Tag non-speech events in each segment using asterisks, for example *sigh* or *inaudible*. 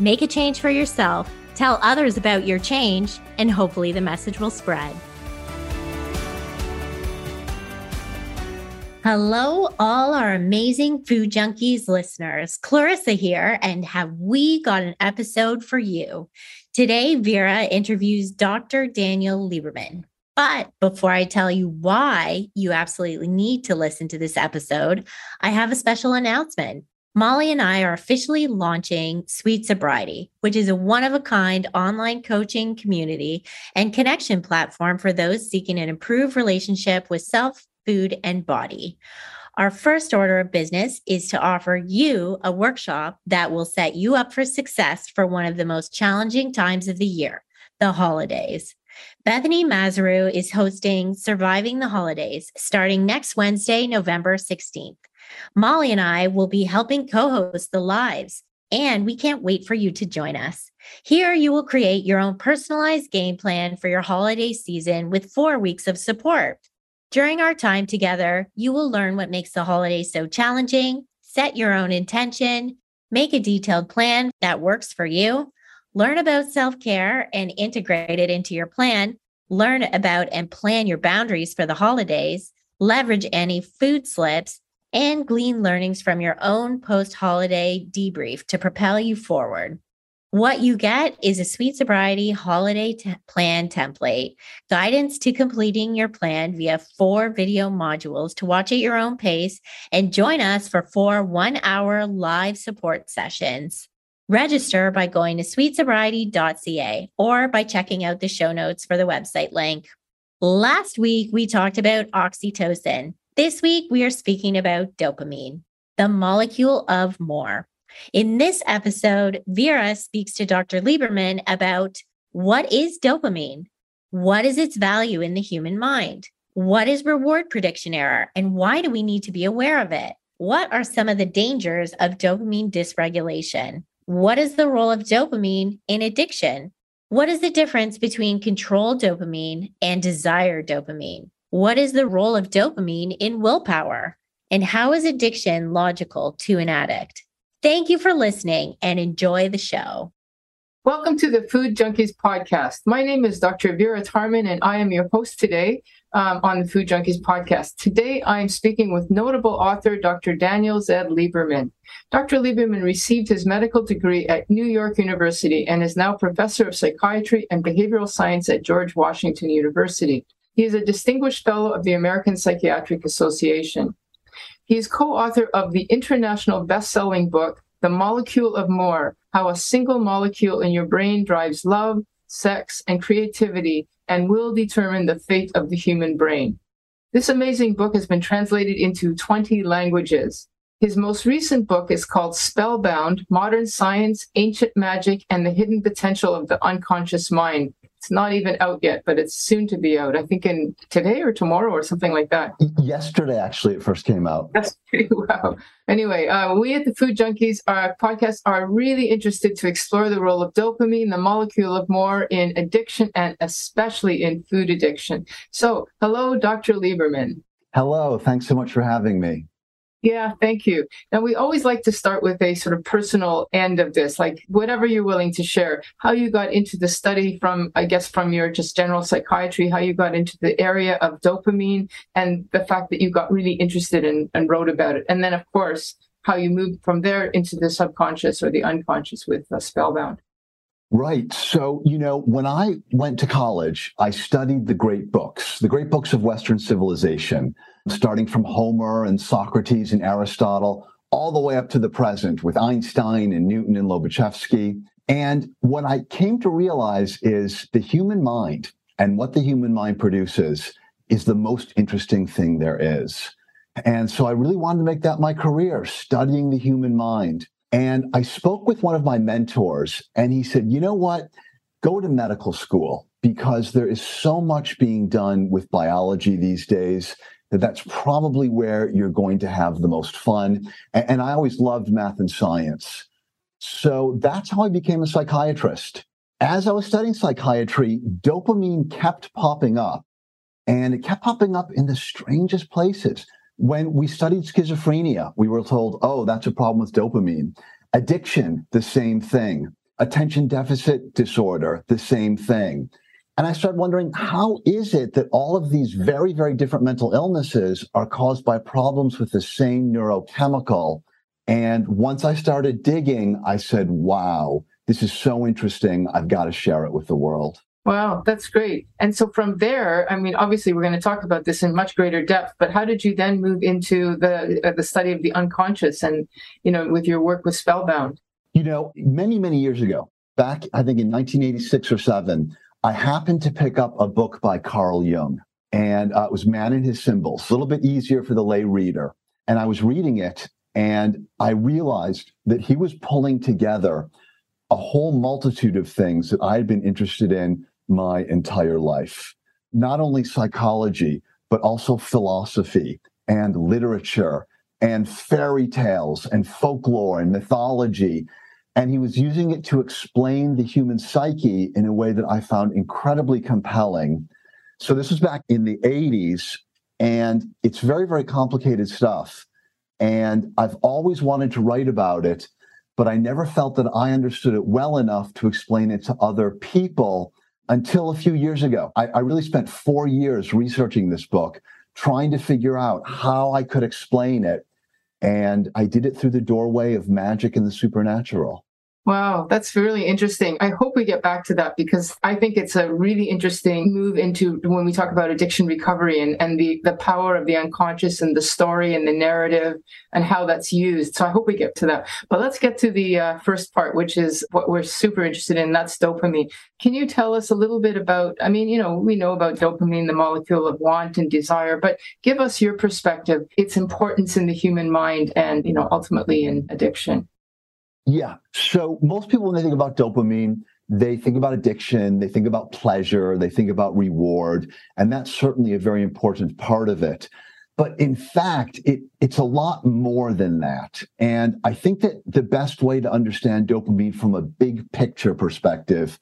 make a change for yourself, tell others about your change, and hopefully the message will spread. Hello, all our amazing Food Junkies listeners. Clarissa here, and have we got an episode for you? Today, Vera interviews Dr. Daniel Lieberman. But before I tell you why you absolutely need to listen to this episode, I have a special announcement. Molly and I are officially launching Sweet Sobriety, which is a one of a kind online coaching community and connection platform for those seeking an improved relationship with self food, and body. Our first order of business is to offer you a workshop that will set you up for success for one of the most challenging times of the year, the holidays. Bethany Mazaru is hosting Surviving the Holidays starting next Wednesday, November 16th. Molly and I will be helping co host the lives, and we can't wait for you to join us. Here, you will create your own personalized game plan for your holiday season with four weeks of support. During our time together, you will learn what makes the holidays so challenging, set your own intention, make a detailed plan that works for you, learn about self care and integrate it into your plan, learn about and plan your boundaries for the holidays, leverage any food slips, and glean learnings from your own post holiday debrief to propel you forward. What you get is a sweet sobriety holiday t- plan template, guidance to completing your plan via four video modules to watch at your own pace, and join us for four one hour live support sessions. Register by going to sweetsobriety.ca or by checking out the show notes for the website link. Last week, we talked about oxytocin. This week, we are speaking about dopamine, the molecule of more. In this episode, Vera speaks to Dr. Lieberman about what is dopamine? What is its value in the human mind? What is reward prediction error? And why do we need to be aware of it? What are some of the dangers of dopamine dysregulation? What is the role of dopamine in addiction? What is the difference between controlled dopamine and desired dopamine? What is the role of dopamine in willpower? And how is addiction logical to an addict? Thank you for listening and enjoy the show. Welcome to the Food Junkies podcast. My name is Dr. Vera Tarman, and I am your host today um, on the Food Junkies podcast. Today, I am speaking with notable author Dr. Daniel Z. Lieberman. Dr. Lieberman received his medical degree at New York University and is now professor of psychiatry and behavioral science at George Washington University. He is a distinguished fellow of the American Psychiatric Association. He is co author of the international best selling book, The Molecule of More How a Single Molecule in Your Brain Drives Love, Sex, and Creativity and Will Determine the Fate of the Human Brain. This amazing book has been translated into 20 languages. His most recent book is called Spellbound Modern Science, Ancient Magic, and the Hidden Potential of the Unconscious Mind it's not even out yet, but it's soon to be out. I think in today or tomorrow or something like that. Yesterday, actually, it first came out. That's *laughs* pretty wow. Anyway, uh, we at the Food Junkies, our podcast, are really interested to explore the role of dopamine, the molecule of more, in addiction and especially in food addiction. So, hello, Dr. Lieberman. Hello. Thanks so much for having me. Yeah, thank you. Now, we always like to start with a sort of personal end of this, like whatever you're willing to share, how you got into the study from, I guess, from your just general psychiatry, how you got into the area of dopamine, and the fact that you got really interested in and wrote about it. And then, of course, how you moved from there into the subconscious or the unconscious with uh, Spellbound. Right. So, you know, when I went to college, I studied the great books, the great books of Western civilization starting from Homer and Socrates and Aristotle, all the way up to the present with Einstein and Newton and Lobachevsky. And what I came to realize is the human mind and what the human mind produces is the most interesting thing there is. And so I really wanted to make that my career, studying the human mind. And I spoke with one of my mentors, and he said, You know what? Go to medical school because there is so much being done with biology these days that that's probably where you're going to have the most fun. And, I always loved math and science. So that's how I became a psychiatrist. As I was studying psychiatry, dopamine kept popping up, and it kept popping up in the strangest places. When we studied schizophrenia, we were told, oh, that's a problem with dopamine. Addiction, the same thing. Attention deficit disorder, the same thing. And I started wondering, how is it that all of these very, very different mental illnesses are caused by problems with the same neurochemical? And once I started digging, I said, wow, this is so interesting. I've got to share it with the world. Wow, that's great. And so from there, I mean, obviously, we're going to talk about this in much greater depth. But how did you then move into the uh, the study of the unconscious, and you know, with your work with Spellbound? You know, many many years ago, back I think in 1986 or seven, I happened to pick up a book by Carl Jung, and uh, it was Man and His Symbols, a little bit easier for the lay reader. And I was reading it, and I realized that he was pulling together a whole multitude of things that I had been interested in my entire life. Not only psychology, but also philosophy and literature and fairy tales and folklore and mythology and he was using it to explain the human psyche in a way that I found incredibly compelling. So this was back in the 80s, and it's very, very complicated stuff. And I've always wanted to write about it, but I never felt that I understood it well enough to explain it to other people until a few years ago. I, I really spent four years researching this book, trying to figure out how I could explain it. And I did it through the doorway of magic and the supernatural. Wow, that's really interesting. I hope we get back to that because I think it's a really interesting move into when we talk about addiction recovery and, and the, the power of the unconscious and the story and the narrative and how that's used. So I hope we get to that. But let's get to the uh, first part, which is what we're super interested in. That's dopamine. Can you tell us a little bit about, I mean, you know, we know about dopamine, the molecule of want and desire, but give us your perspective, its importance in the human mind and, you know, ultimately in addiction. Yeah. So most people, when they think about dopamine, they think about addiction, they think about pleasure, they think about reward, and that's certainly a very important part of it. But in fact, it, it's a lot more than that. And I think that the best way to understand dopamine from a big picture perspective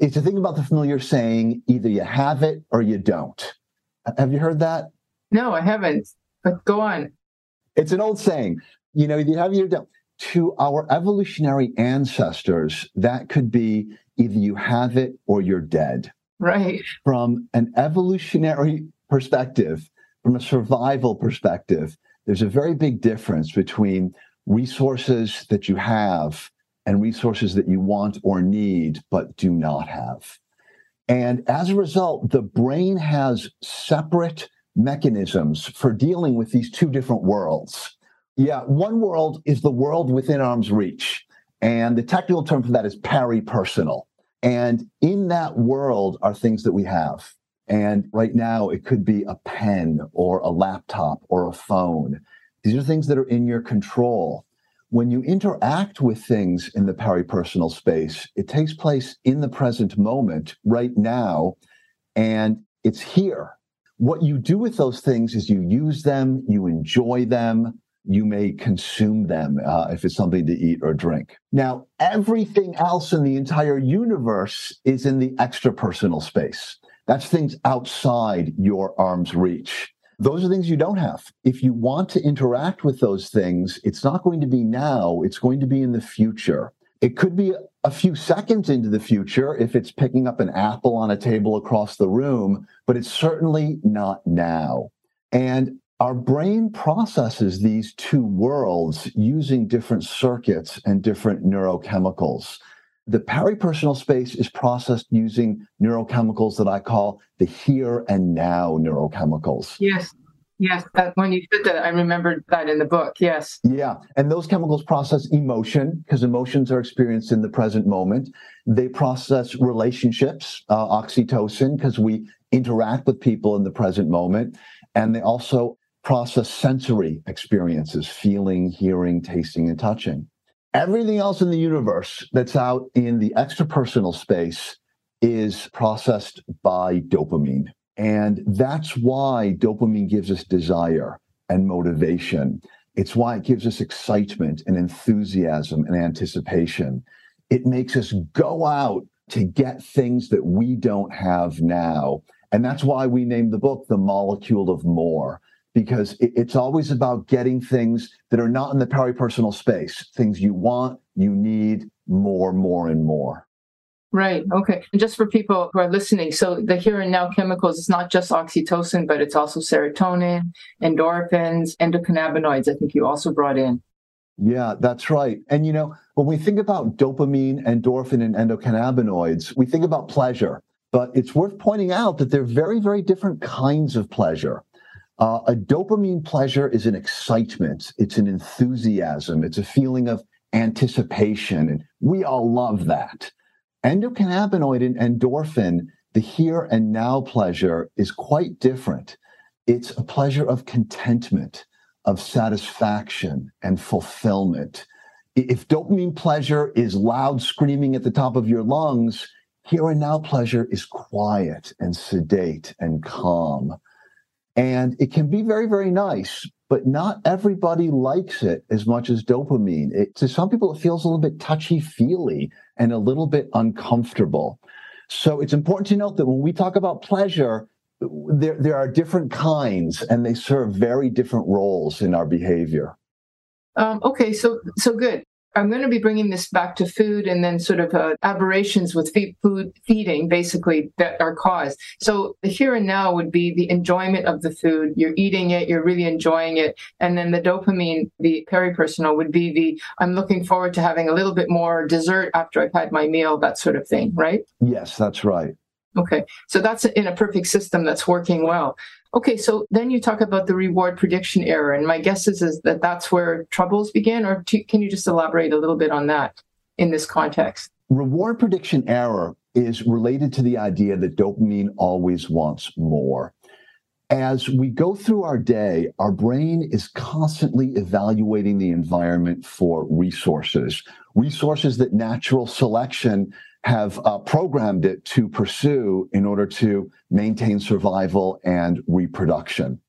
is to think about the familiar saying either you have it or you don't. Have you heard that? No, I haven't. But go on. It's an old saying. You know, you have it or you don't to our evolutionary ancestors, that could be either you have it or you're dead. Right. From an evolutionary perspective, from a survival perspective, there's a very big difference between resources that you have and resources that you want or need but do not have. And as a result, the brain has separate mechanisms for dealing with these two different worlds. Yeah, one world is the world within arm's reach. And the technical term for that is peripersonal. And in that world are things that we have. And right now, it could be a pen or a laptop or a phone. These are things that are in your control. When you interact with things in the peripersonal space, it takes place in the present moment, right now, and it's here. What you do with those things is you use them, you enjoy them, you may consume them uh, if it's something to eat or drink. Now, everything else in the entire universe is in the extrapersonal space. That's things outside your arm's reach. Those are things you don't have. If you want to interact with those things, it's not going to be now, it's going to be in the future. It could be a few seconds into the future if it's picking up an apple on a table across the room, but it's certainly not now. And our brain processes these two worlds using different circuits and different neurochemicals. The peripersonal space is processed using neurochemicals that I call the here and now neurochemicals. Yes. Yes, that when you said that, I remembered that in the book. Yes. Yeah. And those chemicals process emotion because emotions are experienced in the present moment. They process relationships, uh, oxytocin, because we interact with people in the present moment. And they also process sensory experiences feeling, hearing, tasting, and touching. Everything else in the universe that's out in the extrapersonal space is processed by dopamine. And that's why dopamine gives us desire and motivation. It's why it gives us excitement and enthusiasm and anticipation. It makes us go out to get things that we don't have now. And that's why we named the book The Molecule of More, because it's always about getting things that are not in the peripersonal space, things you want, you need more, more, and more. Right. Okay. And just for people who are listening, so the here and now chemicals, it's not just oxytocin, but it's also serotonin, endorphins, endocannabinoids, I think you also brought in. Yeah, that's right. And you know, when we think about dopamine, endorphin, and endocannabinoids, we think about pleasure. But it's worth pointing out that they're very, very different kinds of pleasure. Uh, a dopamine pleasure is an excitement, it's an enthusiasm, it's a feeling of anticipation. And we all love that. Endocannabinoid and endorphin, the here and now pleasure is quite different. It's a pleasure of contentment, of satisfaction and fulfillment. If dopamine pleasure is loud screaming at the top of your lungs, here and now pleasure is quiet and sedate and calm. And it can be very, very nice, but not everybody likes it as much as dopamine. It, to some people, it feels a little bit touchy feely and a little bit uncomfortable. So it's important to note that when we talk about pleasure, there, there are different kinds and they serve very different roles in our behavior. Um, okay, so so good. I'm going to be bringing this back to food and then sort of uh, aberrations with food feeding, basically, that are caused. So the here and now would be the enjoyment of the food. You're eating it, you're really enjoying it. And then the dopamine, the peripersonal, would be the I'm looking forward to having a little bit more dessert after I've had my meal, that sort of thing, right? Yes, that's right. Okay, so that's in a perfect system that's working well. Okay, so then you talk about the reward prediction error, and my guess is, is that that's where troubles begin, or to, can you just elaborate a little bit on that in this context? Reward prediction error is related to the idea that dopamine always wants more. As we go through our day, our brain is constantly evaluating the environment for resources, resources that natural selection have uh, programmed it to pursue in order to maintain survival and reproduction.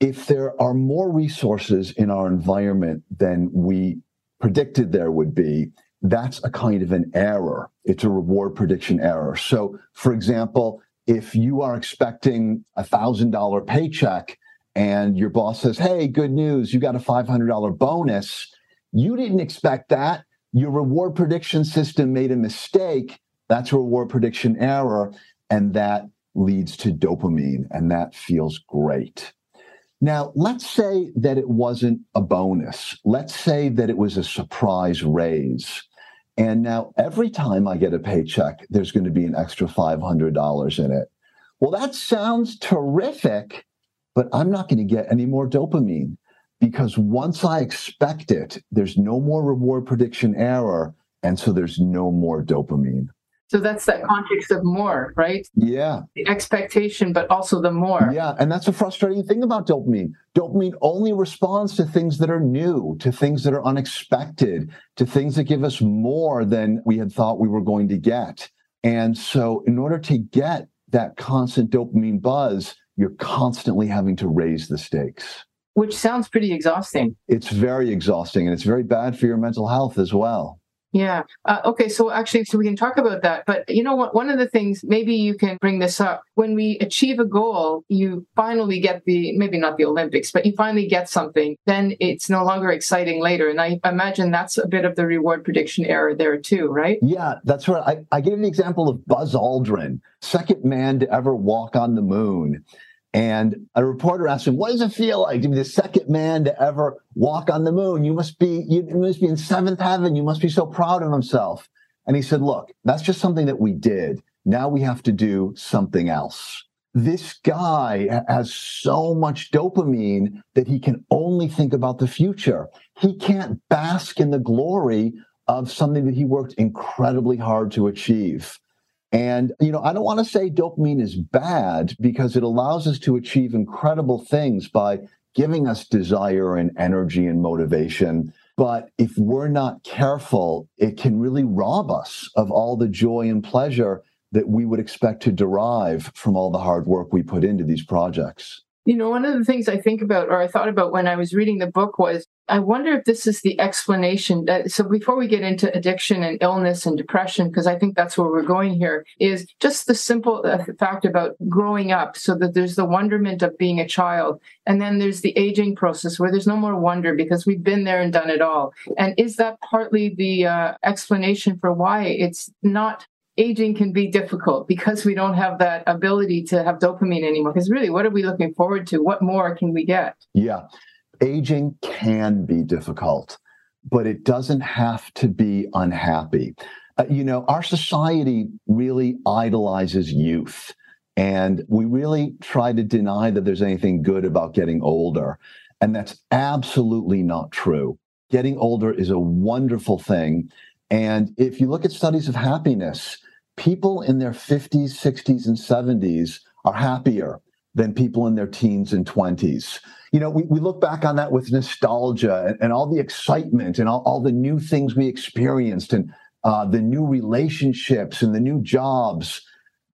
If there are more resources in our environment than we predicted there would be, that's a kind of an error. It's a reward prediction error. So, for example, if you are expecting a thousand dollar paycheck and your boss says, Hey, good news, you got a $500 bonus. You didn't expect that your reward prediction system made a mistake, that's a reward prediction error, and that leads to dopamine, and that feels great. Now, let's say that it wasn't a bonus. Let's say that it was a surprise raise. And now every time I get a paycheck, there's going to be an extra $500 in it. Well, that sounds terrific, but I'm not going to get any more dopamine because once I expect it, there's no more reward prediction error. And so there's no more dopamine. So that's that context of more, right? Yeah. The expectation, but also the more. Yeah. And that's a frustrating thing about dopamine. Dopamine only responds to things that are new, to things that are unexpected, to things that give us more than we had thought we were going to get. And so, in order to get that constant dopamine buzz, you're constantly having to raise the stakes which sounds pretty exhausting. It's very exhausting and it's very bad for your mental health as well. Yeah. Uh, okay. So actually, so we can talk about that. But you know what? One of the things, maybe you can bring this up. When we achieve a goal, you finally get the, maybe not the Olympics, but you finally get something. Then it's no longer exciting later. And I imagine that's a bit of the reward prediction error there too, right? Yeah, that's right. I, I gave an example of Buzz Aldrin, second man to ever walk on the moon. And a reporter asked him, "What does it feel like to be the second man to ever walk on the moon? You must be you must be in seventh heaven. You must be so proud of himself." And he said, "Look, that's just something that we did. Now we have to do something else." This guy has so much dopamine that he can only think about the future. He can't bask in the glory of something that he worked incredibly hard to achieve. And, you know, I don't want to say dopamine is bad because it allows us to achieve incredible things by giving us desire and energy and motivation. But if we're not careful, it can really rob us of all the joy and pleasure that we would expect to derive from all the hard work we put into these projects. You know, one of the things I think about or I thought about when I was reading the book was I wonder if this is the explanation. That, so before we get into addiction and illness and depression, because I think that's where we're going here, is just the simple uh, fact about growing up. So that there's the wonderment of being a child, and then there's the aging process where there's no more wonder because we've been there and done it all. And is that partly the uh, explanation for why it's not aging can be difficult because we don't have that ability to have dopamine anymore. Because really, what are we looking forward to? What more can we get? Yeah aging can be difficult, but it doesn't have to be unhappy. Uh, you know, our society really idolizes youth, and we really try to deny that there's anything good about getting older. And that's absolutely not true. Getting older is a wonderful thing. And if you look at studies of happiness, people in their 50s, 60s, and 70s are happier than people in their teens and 20s. You know, we, we look back on that with nostalgia and, and all the excitement and all, all the new things we experienced and uh, the new relationships and the new jobs.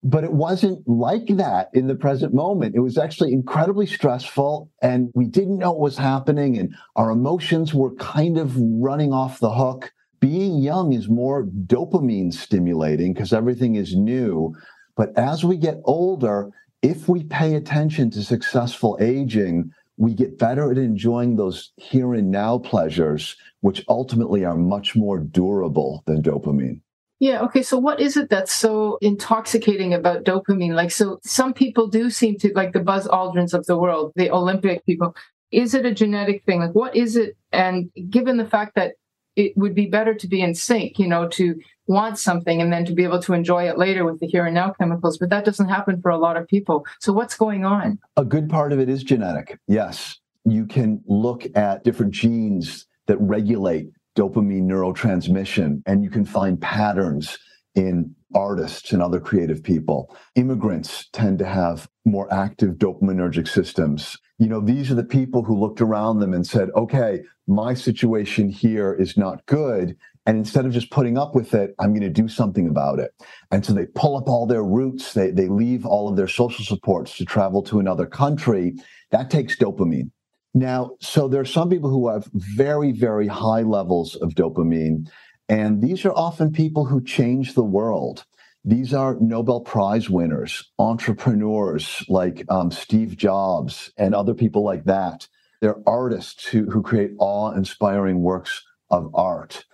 But it wasn't like that in the present moment. It was actually incredibly stressful, and we didn't know what was happening, and our emotions were kind of running off the hook. Being young is more dopamine stimulating because everything is new. But as we get older, if we pay attention to successful aging, we get better at enjoying those here and now pleasures, which ultimately are much more durable than dopamine. Yeah. Okay. So, what is it that's so intoxicating about dopamine? Like, so some people do seem to, like the Buzz Aldrins of the world, the Olympic people. Is it a genetic thing? Like, what is it? And given the fact that it would be better to be in sync, you know, to want something and then to be able to enjoy it later with the here and now chemicals. But that doesn't happen for a lot of people. So what's going on? A good part of it is genetic. Yes. You can look at different genes that regulate dopamine neurotransmission, and you can find patterns in artists and other creative people. Immigrants tend to have more active dopaminergic systems. You know, these are the people who looked around them and said, okay, my situation here is not good. And instead of just putting up with it, I'm going to do something about it. And so they pull up all their roots, they, they leave all of their social supports to travel to another country. That takes dopamine. Now, so there are some people who have very, very high levels of dopamine. And these are often people who change the world. These are Nobel Prize winners, entrepreneurs like um, Steve Jobs and other people like that. They're artists who, who create awe inspiring works of art.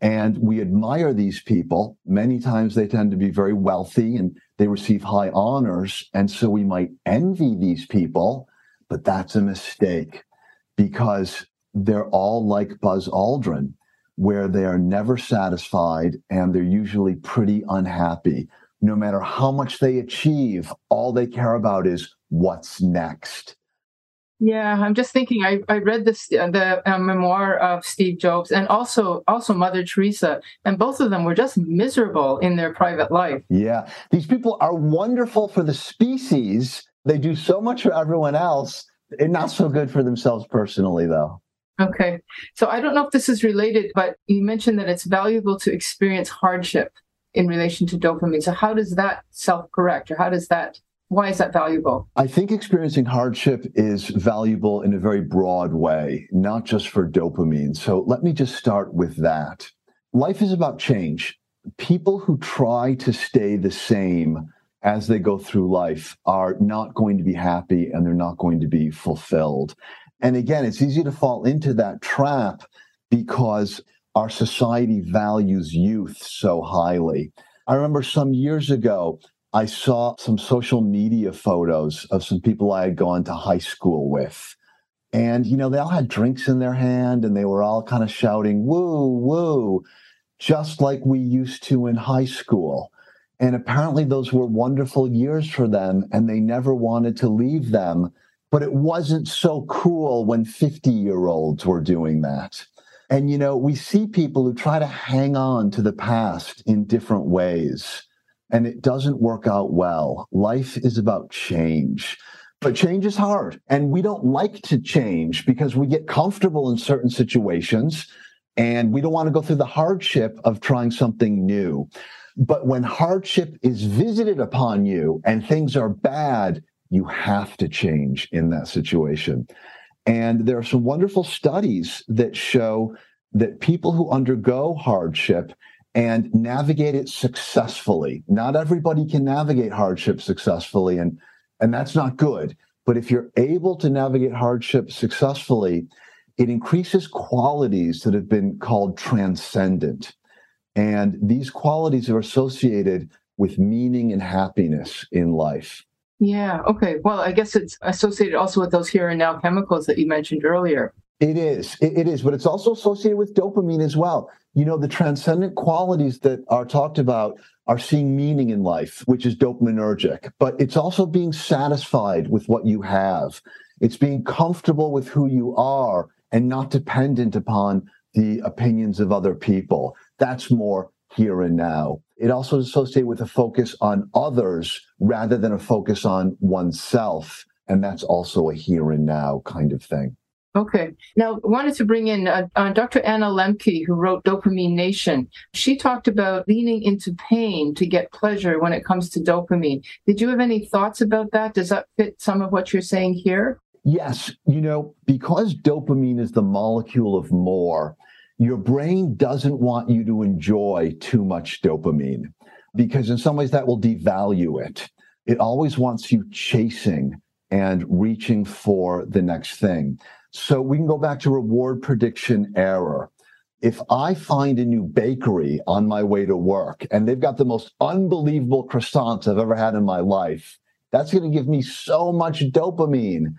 And we admire these people. Many times they tend to be very wealthy and they receive high honors. And so we might envy these people, but that's a mistake because they're all like Buzz Aldrin, where they are never satisfied and they're usually pretty unhappy. No matter how much they achieve, all they care about is what's next. Yeah, I'm just thinking. I, I read this uh, the uh, memoir of Steve Jobs and also also Mother Teresa, and both of them were just miserable in their private life. Yeah, these people are wonderful for the species. They do so much for everyone else, and not so good for themselves personally, though. Okay, so I don't know if this is related, but you mentioned that it's valuable to experience hardship in relation to dopamine. So how does that self correct, or how does that why is that valuable? I think experiencing hardship is valuable in a very broad way, not just for dopamine. So let me just start with that. Life is about change. People who try to stay the same as they go through life are not going to be happy and they're not going to be fulfilled. And again, it's easy to fall into that trap because our society values youth so highly. I remember some years ago, I saw some social media photos of some people I had gone to high school with. And, you know, they all had drinks in their hand and they were all kind of shouting, woo, woo, just like we used to in high school. And apparently those were wonderful years for them and they never wanted to leave them. But it wasn't so cool when 50 year olds were doing that. And, you know, we see people who try to hang on to the past in different ways and it doesn't work out well. Life is about change. But change is hard. And we don't like to change because we get comfortable in certain situations. And we don't want to go through the hardship of trying something new. But when hardship is visited upon you and things are bad, you have to change in that situation. And there are some wonderful studies that show that people who undergo hardship and navigate it successfully, not everybody can navigate hardship successfully, and, and that's not good. But if you're able to navigate hardship successfully, it increases qualities that have been called transcendent. And these qualities are associated with meaning and happiness in life. Yeah. Okay. Well, I guess it's associated also with those here and now chemicals that you mentioned earlier. It is. It, is. But it's also associated with dopamine as well. You know, the transcendent qualities that are talked about are seeing meaning in life, which is dopaminergic, but it's also being satisfied with what you have. It's being comfortable with who you are and not dependent upon the opinions of other people. That's more here and now. It also is associated with a focus on others rather than a focus on oneself. And that's also a here and now kind of thing. Okay. Now, I wanted to bring in uh, uh, Dr. Anna Lembke, who wrote Dopamine Nation. She talked about leaning into pain to get pleasure when it comes to dopamine. Did you have any thoughts about that? Does that fit some of what you're saying here? Yes. You know, because dopamine is the molecule of more, your brain doesn't want you to enjoy too much dopamine because in some ways that will devalue it. It always wants you chasing and reaching for the next thing. So we can go back to reward prediction error. If I find a new bakery on my way to work and they've got the most unbelievable croissants I've ever had in my life, that's going to give me so much dopamine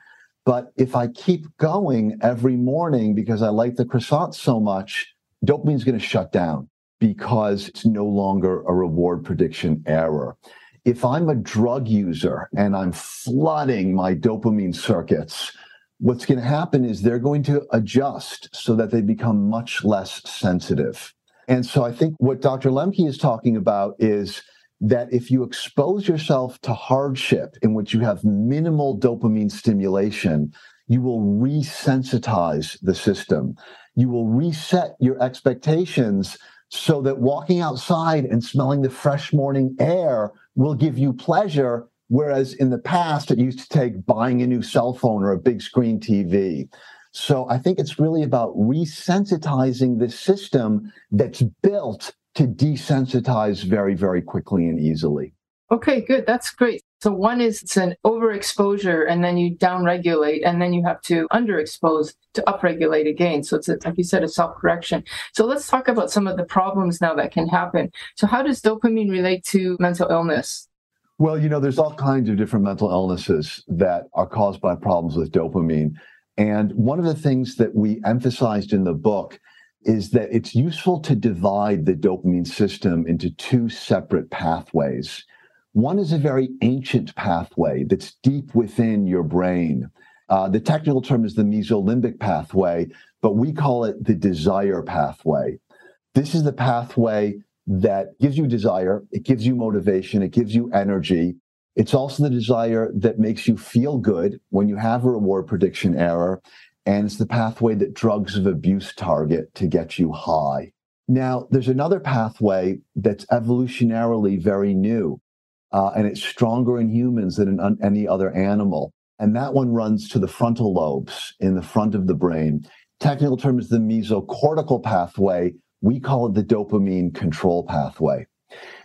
but if I keep going every morning because I like the croissant so much, dopamine is going to shut down because it's no longer a reward prediction error. If I'm a drug user and I'm flooding my dopamine circuits, what's going to happen is they're going to adjust so that they become much less sensitive. And so I think what Dr. Lembke is talking about is that if you expose yourself to hardship in which you have minimal dopamine stimulation, you will resensitize the system. You will reset your expectations so that walking outside and smelling the fresh morning air will give you pleasure. Whereas in the past, it used to take buying a new cell phone or a big screen TV. So I think it's really about resensitizing the system that's built to desensitize very, very quickly and easily. Okay, good. That's great. So one is it's an overexposure and then you downregulate and then you have to underexpose to upregulate again. So it's a, like you said, a self-correction. So let's talk about some of the problems now that can happen. So how does dopamine relate to mental illness? Well, you know, there's all kinds of different mental illnesses that are caused by problems with dopamine. And one of the things that we emphasized in the book is that it's useful to divide the dopamine system into two separate pathways. One is a very ancient pathway that's deep within your brain. Uh, the technical term is the mesolimbic pathway, but we call it the desire pathway. This is the pathway that gives you desire, it gives you motivation, it gives you energy. It's also the desire that makes you feel good when you have a reward prediction error. And it's the pathway that drugs of abuse target to get you high. Now, there's another pathway that's evolutionarily very new, uh, and it's stronger in humans than in any other animal. And that one runs to the frontal lobes in the front of the brain. Technical term is the mesocortical pathway. We call it the dopamine control pathway.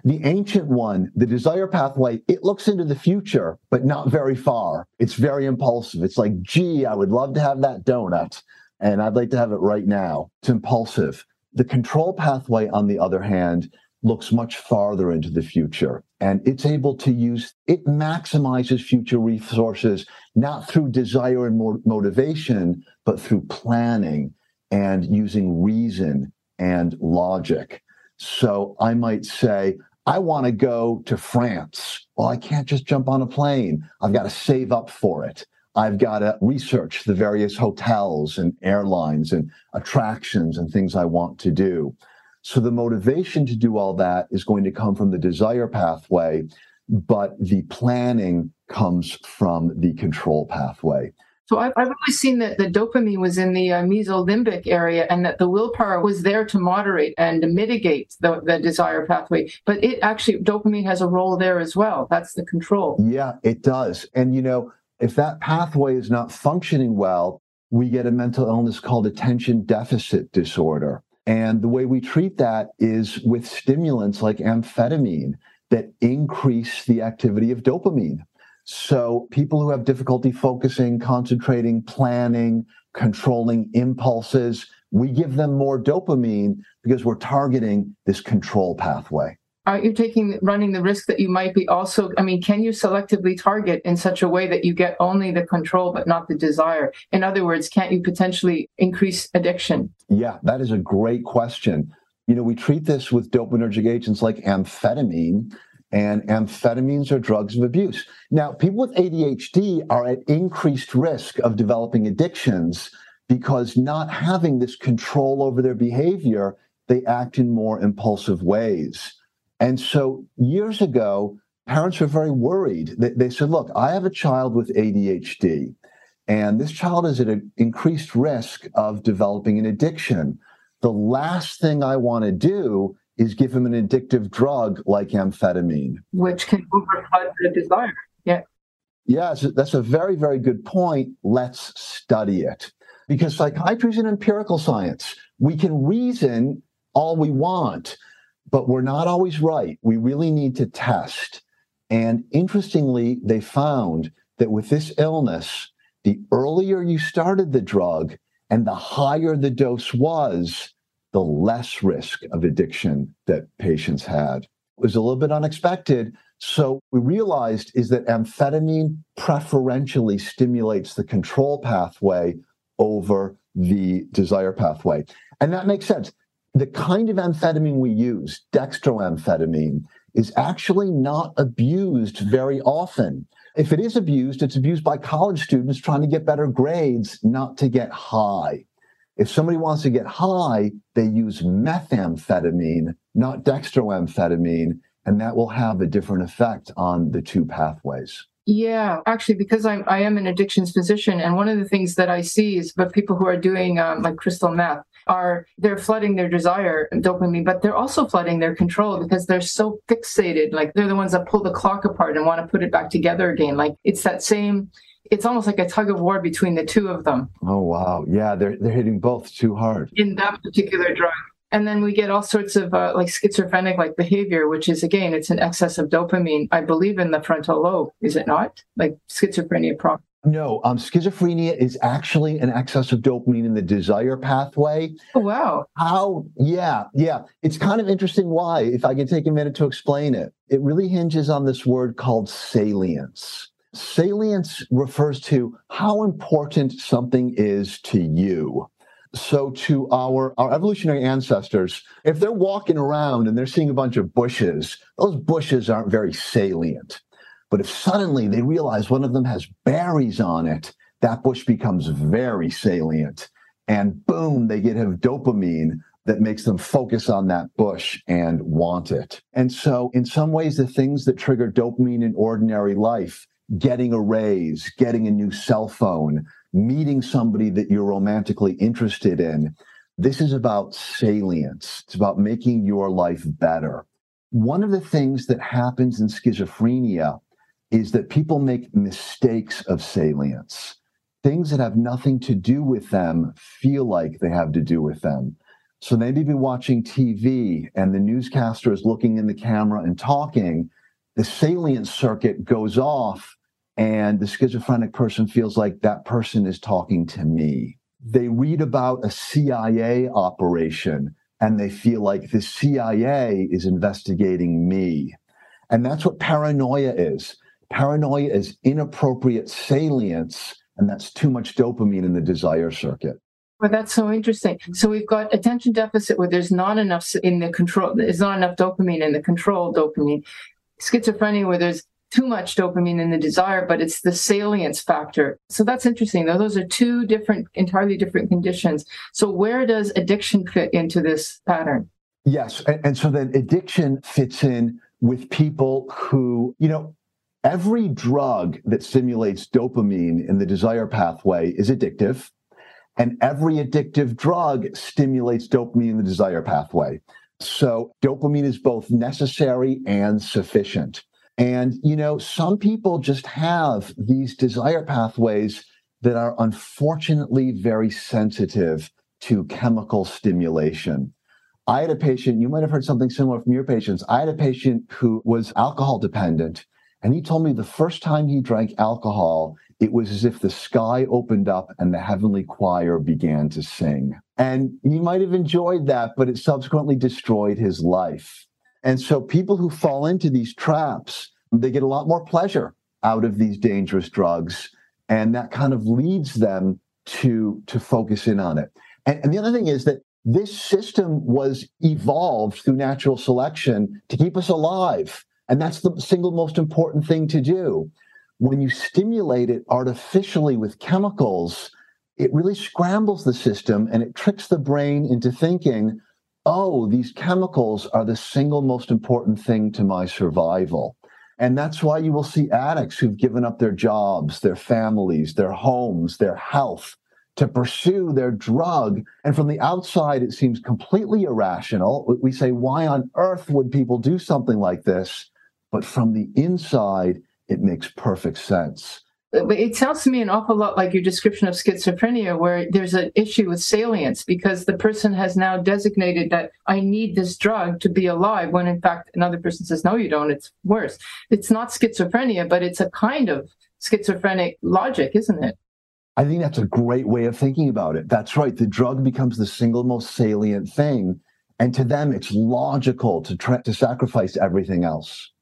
The ancient one, the desire pathway, it looks into the future, but not very far. It's very impulsive. It's like, gee, I would love to have that donut, and I'd like to have it right now. It's impulsive. The control pathway, on the other hand, looks much farther into the future and it's able to use it maximizes future resources not through desire and motivation but through planning and using reason and logic so I might say, I want to go to France. Well, I can't just jump on a plane. I've got to save up for it. I've got to research the various hotels and airlines and attractions and things I want to do. So the motivation to do all that is going to come from the desire pathway, but the planning comes from the control pathway. So I've, I've always seen that the dopamine was in the uh, mesolimbic area and that the willpower was there to moderate and mitigate the, the desire pathway. But it actually, dopamine has a role there as well. That's the control. Yeah, it does. And, you know, if that pathway is not functioning well, we get a mental illness called attention deficit disorder. And the way we treat that is with stimulants like amphetamine that increase the activity of dopamine. So people who have difficulty focusing, concentrating, planning, controlling impulses, we give them more dopamine because we're targeting this control pathway. Aren't you taking running the risk that you might be also? I mean, can you selectively target in such a way that you get only the control but not the desire? In other words, can't you potentially increase addiction? Yeah, that is a great question. You know, we treat this with dopaminergic agents like amphetamine, and amphetamines are drugs of abuse. Now, people with ADHD are at increased risk of developing addictions because not having this control over their behavior, they act in more impulsive ways. And so years ago, parents were very worried. They, they said, look, I have a child with ADHD, and this child is at an increased risk of developing an addiction. The last thing I want to do is give him an addictive drug like amphetamine, which can override the desire. Yeah. Yes, that's a very, very good point. Let's study it. Because psychiatry is an empirical science. We can reason all we want, but we're not always right. We really need to test. And interestingly, they found that with this illness, the earlier you started the drug and the higher the dose was, the less risk of addiction that patients had. It was a little bit unexpected. So we realized is that amphetamine preferentially stimulates the control pathway over the desire pathway. And that makes sense. The kind of amphetamine we use, dextroamphetamine, is actually not abused very often. If it is abused, it's abused by college students trying to get better grades, not to get high. If somebody wants to get high, they use methamphetamine, not dextroamphetamine, and that will have a different effect on the two pathways. Yeah, actually, because I'm I am an addictions physician, and one of the things that I see is, but people who are doing um, like crystal meth are they're flooding their desire dopamine, but they're also flooding their control because they're so fixated. Like they're the ones that pull the clock apart and want to put it back together again. Like it's that same it's almost like a tug of war between the two of them. Oh wow, yeah, they're they're hitting both too hard in that particular drug. And then we get all sorts of uh, like schizophrenic like behavior, which is again, it's an excess of dopamine. I believe in the frontal lobe, is it not? Like schizophrenia proper. No, um, schizophrenia is actually an excess of dopamine in the desire pathway. Oh, wow. How? Yeah, yeah. It's kind of interesting why, if I can take a minute to explain it. It really hinges on this word called salience. Salience refers to how important something is to you. So to our, our evolutionary ancestors, if they're walking around and they're seeing a bunch of bushes, those bushes aren't very salient. But if suddenly they realize one of them has berries on it, that bush becomes very salient. And boom, they get have dopamine that makes them focus on that bush and want it. And so, in some ways, the things that trigger dopamine in ordinary life getting a raise, getting a new cell phone, meeting somebody that you're romantically interested in. This is about salience. It's about making your life better. One of the things that happens in schizophrenia is that people make mistakes of salience. Things that have nothing to do with them feel like they have to do with them. So they may be watching TV and the newscaster is looking in the camera and talking. The salient circuit goes off and the schizophrenic person feels like that person is talking to me. They read about a CIA operation and they feel like the CIA is investigating me. And that's what paranoia is. Paranoia is inappropriate salience, and that's too much dopamine in the desire circuit. Well, that's so interesting. So we've got attention deficit where there's not enough in the control, there's not enough dopamine in the control dopamine. Schizophrenia where there's too much dopamine in the desire, but it's the salience factor. So that's interesting. Though those are two different, entirely different conditions. So where does addiction fit into this pattern? Yes. And, and so then addiction fits in with people who, you know, every drug that stimulates dopamine in the desire pathway is addictive. And every addictive drug stimulates dopamine in the desire pathway. So dopamine is both necessary and sufficient. And, you know, some people just have these desire pathways that are unfortunately very sensitive to chemical stimulation. I had a patient, you might have heard something similar from your patients. I had a patient who was alcohol dependent, and he told me the first time he drank alcohol, it was as if the sky opened up and the heavenly choir began to sing. And he might have enjoyed that, but it subsequently destroyed his life. And so people who fall into these traps, they get a lot more pleasure out of these dangerous drugs. And that kind of leads them to, to focus in on it. And, and the other thing is that this system was evolved through natural selection to keep us alive. And that's the single most important thing to do when you stimulate it artificially with chemicals, it really scrambles the system and it tricks the brain into thinking, oh, these chemicals are the single most important thing to my survival. And that's why you will see addicts who've given up their jobs, their families, their homes, their health to pursue their drug. And from the outside, it seems completely irrational. We say, why on earth would people do something like this? But from the inside, it makes perfect sense. It sounds to me an awful lot like your description of schizophrenia, where there's an issue with salience because the person has now designated that I need this drug to be alive, when in fact another person says, No, you don't. It's worse. It's not schizophrenia, but it's a kind of schizophrenic logic, isn't it? I think that's a great way of thinking about it. That's right. The drug becomes the single most salient thing. And to them, it's logical to, try, to sacrifice everything else.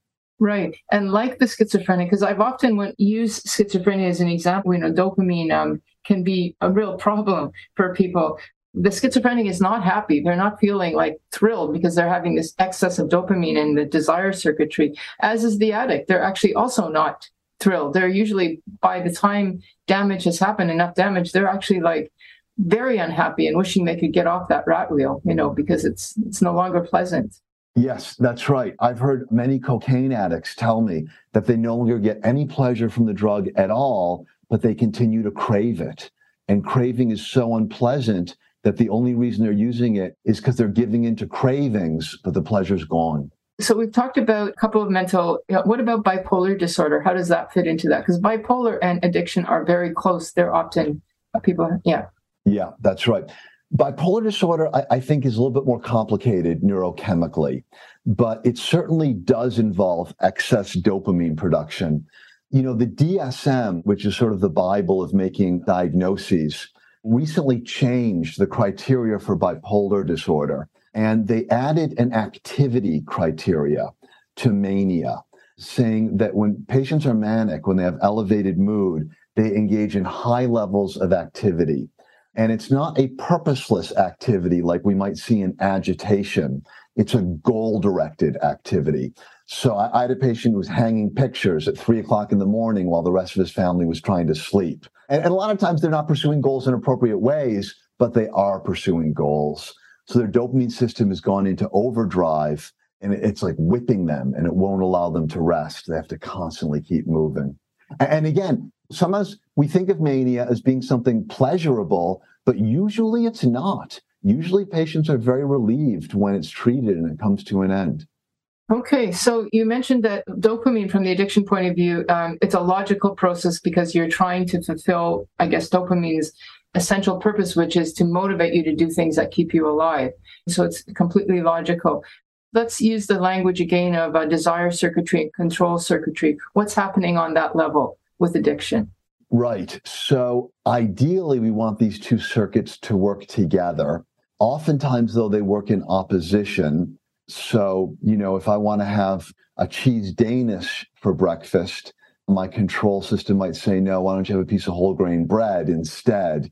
Right. And like the schizophrenic, because I've often used schizophrenia as an example, you know, dopamine um, can be a real problem for people. The schizophrenic is not happy. They're not feeling like thrilled because they're having this excess of dopamine in the desire circuitry, as is the addict. They're actually also not thrilled. They're usually, by the time damage has happened, enough damage, they're actually like very unhappy and wishing they could get off that rat wheel, you know, because it's it's no longer pleasant. Yes, that's right. I've heard many cocaine addicts tell me that they no longer get any pleasure from the drug at all, but they continue to crave it. And craving is so unpleasant that the only reason they're using it is because they're giving into cravings, but the pleasure's gone. So we've talked about a couple of mental. You know, what about bipolar disorder? How does that fit into that? Because bipolar and addiction are very close. They're often uh, people. Yeah. Yeah, that's right. Bipolar disorder, I, I, think, is a little bit more complicated neurochemically, but it certainly does involve excess dopamine production. You know, the DSM, which is sort of the Bible of making diagnoses, recently changed the criteria for bipolar disorder, and they added an activity criteria to mania, saying that when patients are manic, when they have elevated mood, they engage in high levels of activity and it's not a purposeless activity like we might see in agitation. It's a goal directed activity. So I, I, had a patient who was hanging pictures at three o'clock in the morning while the rest of his family was trying to sleep. And, and a lot of times they're not pursuing goals in appropriate ways, but they are pursuing goals. So their dopamine system has gone into overdrive and it's like whipping them and it won't allow them to rest. They have to constantly keep moving. And again, sometimes we think of mania as being something pleasurable, but usually it's not. Usually patients are very relieved when it's treated and it comes to an end. Okay, so you mentioned that dopamine, from the addiction point of view, um, it's a logical process because you're trying to fulfill, I guess, dopamine's essential purpose, which is to motivate you to do things that keep you alive. So it's completely logical. Let's use the language again of uh, desire circuitry and control circuitry. What's happening on that level? With addiction. Right. So ideally, we want these two circuits to work together. Oftentimes, though, they work in opposition. So, you know, if I want to have a cheese Danish for breakfast, my control system might say, no, why don't you have a piece of whole grain bread instead?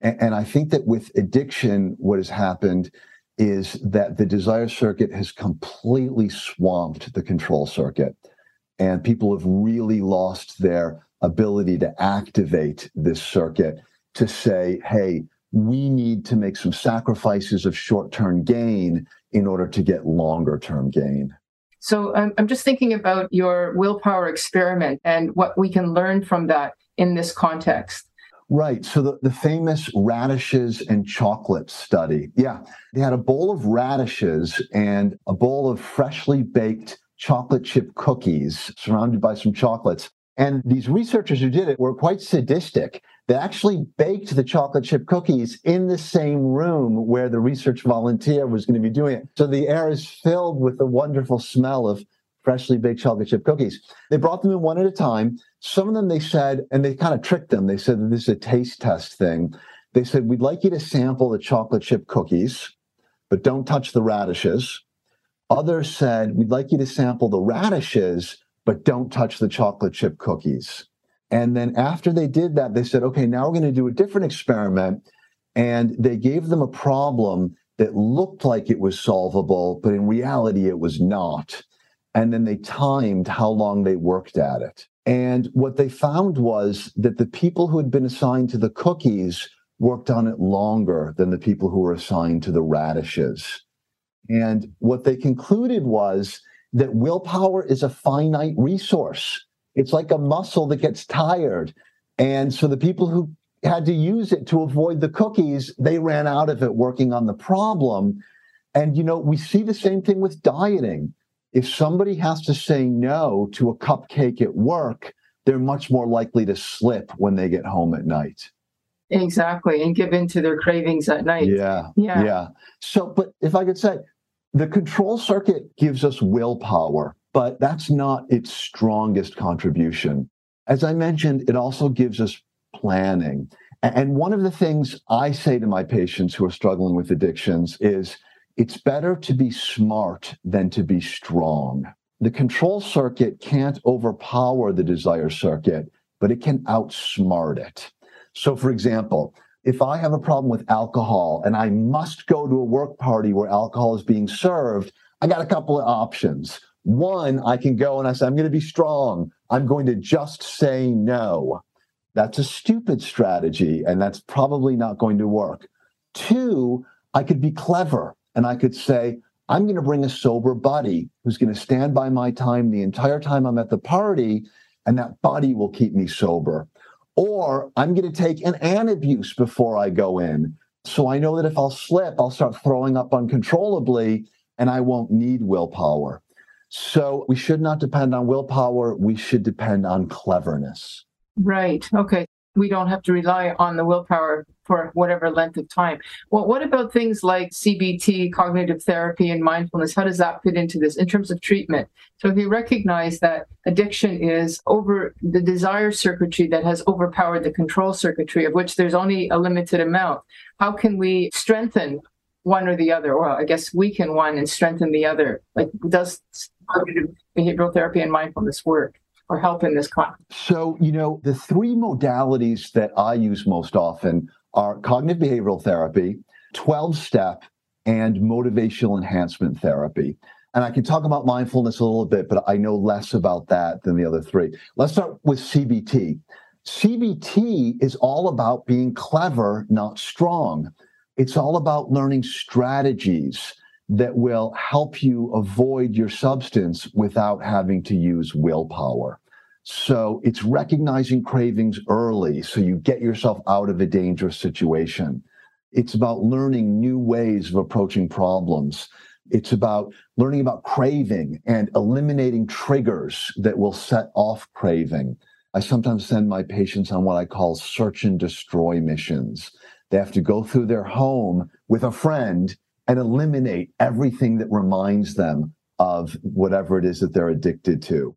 And, and I think that with addiction, what has happened is that the desire circuit has completely swamped the control circuit and people have really lost their ability to activate this circuit to say, hey, we need to make some sacrifices of short term gain in order to get longer term gain. So um, I'm just thinking about your willpower experiment and what we can learn from that in this context. Right. So the, the famous radishes and chocolate study. Yeah. They had a bowl of radishes and a bowl of freshly baked chocolate chip cookies surrounded by some chocolates. And these researchers who did it were quite sadistic. They actually baked the chocolate chip cookies in the same room where the research volunteer was going to be doing it. So the air is filled with the wonderful smell of freshly baked chocolate chip cookies. They brought them in one at a time. Some of them they said, and they kind of tricked them. They said that this is a taste test thing. They said, We'd like you to sample the chocolate chip cookies, but don't touch the radishes. Others said, We'd like you to sample the radishes, but don't touch the chocolate chip cookies. And then after they did that, they said, okay, now we're going to do a different experiment. And they gave them a problem that looked like it was solvable, but in reality, it was not. And then they timed how long they worked at it. And what they found was that the people who had been assigned to the cookies worked on it longer than the people who were assigned to the radishes. And what they concluded was that willpower is a finite resource. It's like a muscle that gets tired. And so the people who had to use it to avoid the cookies, they ran out of it working on the problem. And, you know, we see the same thing with dieting if somebody has to say no to a cupcake at work, they're much more likely to slip when they get home at night. Exactly. And give in to their cravings at night. Yeah. Yeah. Yeah. So, but if I could say, the control circuit gives us willpower, but that's not its strongest contribution. As I mentioned, it also gives us planning. And one of the things I say to my patients who are struggling with addictions is it's better to be smart than to be strong. The control circuit can't overpower the desire circuit, but it can outsmart it. So, for example, if I have a problem with alcohol and I must go to a work party where alcohol is being served, I got a couple of options. One, I can go and I say, I'm going to be strong. I'm going to just say no. That's a stupid strategy, and that's probably not going to work. Two, I could be clever and I could say, I'm going to bring a sober buddy who's going to stand by my time the entire time I'm at the party, and that buddy will keep me sober. Or I'm going to take an Antabuse before I go in. So I know that if I'll slip, I'll start throwing up uncontrollably and I won't need willpower. So we should not depend on willpower. We should depend on cleverness. Right. Okay we don't have to rely on the willpower for whatever length of time. Well, what about things like CBT, cognitive therapy, and mindfulness? How does that fit into this in terms of treatment? So, if you recognize that addiction is over the desire circuitry that has overpowered the control circuitry, of which there's only a limited amount, how can we strengthen one or the other? Or I guess weaken one and strengthen the other. Like, does cognitive behavioral therapy and mindfulness work? Or help in this context? So, you know, the three modalities that I use most often are cognitive behavioral therapy, 12 step, and motivational enhancement therapy. And I can talk about mindfulness a little bit, but I know less about that than the other three. Let's start with CBT. CBT is all about being clever, not strong. It's all about learning strategies that will help you avoid your substance without having to use willpower. So it's recognizing cravings early so you get yourself out of a dangerous situation. It's about learning new ways of approaching problems. It's about learning about craving and eliminating triggers that will set off craving. I sometimes send my patients on what I call search and destroy missions. They have to go through their home with a friend and eliminate everything that reminds them of whatever it is that they're addicted to.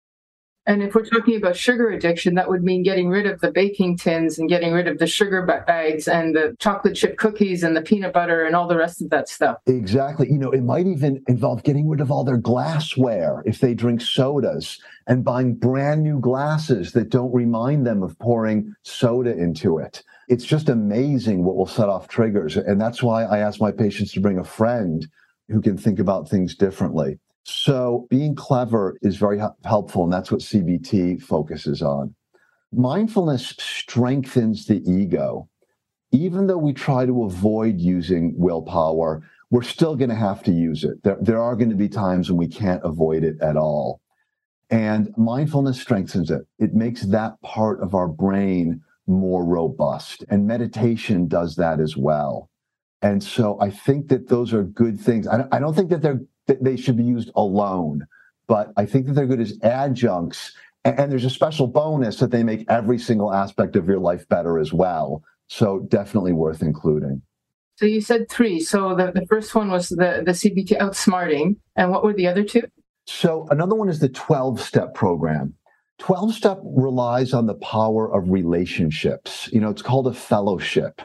And if we're talking about sugar addiction, that would mean getting rid of the baking tins and getting rid of the sugar bags and the chocolate chip cookies and the peanut butter and all the rest of that stuff. Exactly. You know, it might even involve getting rid of all their glassware if they drink sodas and buying brand new glasses that don't remind them of pouring soda into it it's just amazing what will set off triggers. And that's why I ask my patients to bring a friend who can think about things differently. So being clever is very helpful, and that's what CBT focuses on. Mindfulness strengthens the ego. Even though we try to avoid using willpower, we're still going to have to use it. There, there are going to be times when we can't avoid it at all. And mindfulness strengthens it. It makes that part of our brain more robust. And meditation does that as well. And so I think that those are good things. I don't, I don't think that they're that they should be used alone, but I think that they're good as adjuncts. And, and there's a special bonus that they make every single aspect of your life better as well. So definitely worth including. So you said three. So the, the first one was the, the CBT outsmarting. And what were the other two? So another one is the 12 step program. 12 step relies on the power of relationships. You know, it's called a fellowship.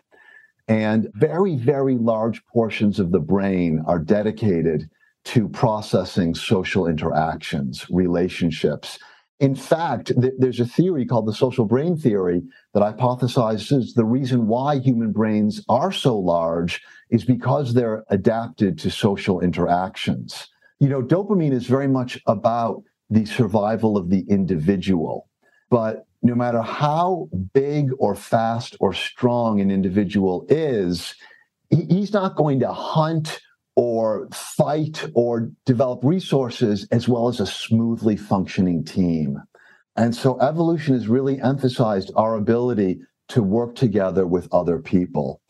And very, very large portions of the brain are dedicated to processing social interactions, relationships. In fact, th- there's a theory called the social brain theory that hypothesizes the reason why human brains are so large is because they're adapted to social interactions. You know, dopamine is very much about the survival of the individual. But no matter how big or fast or strong an individual is, he's not going to hunt or fight or develop resources as well as a smoothly functioning team. And so evolution has really emphasized our ability to work together with other people.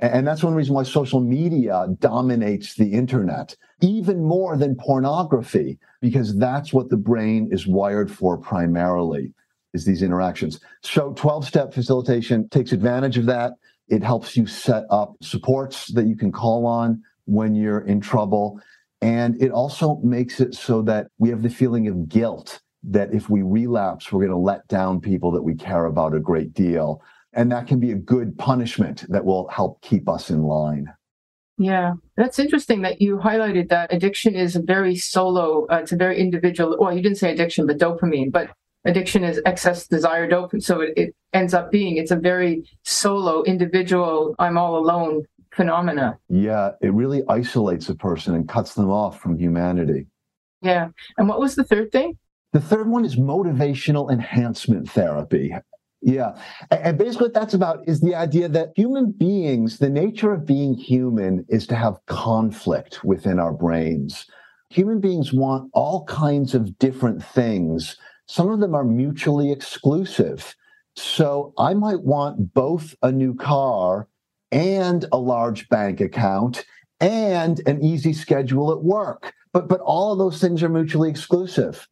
And that's one reason why social media dominates the internet, even more than pornography, because that's what the brain is wired for primarily, is these interactions. So 12 step facilitation takes advantage of that. It helps you set up supports that you can call on when you're in trouble. And it also makes it so that we have the feeling of guilt that if we relapse, we're going to let down people that we care about a great deal. And that can be a good punishment that will help keep us in line. Yeah, that's interesting that you highlighted that addiction is a very solo, uh, it's a very individual. Well, you didn't say addiction, but dopamine, but addiction is excess desire dopamine. So it, it ends up being, it's a very solo, individual, I'm all alone phenomena. Yeah, it really isolates a person and cuts them off from humanity. Yeah. And what was the third thing? The third one is motivational enhancement therapy. Yeah. And basically, what that's about is the idea that human beings, the nature of being human is to have conflict within our brains. Human beings want all kinds of different things. Some of them are mutually exclusive. So I might want both a new car and a large bank account and an easy schedule at work. But but all of those things are mutually exclusive.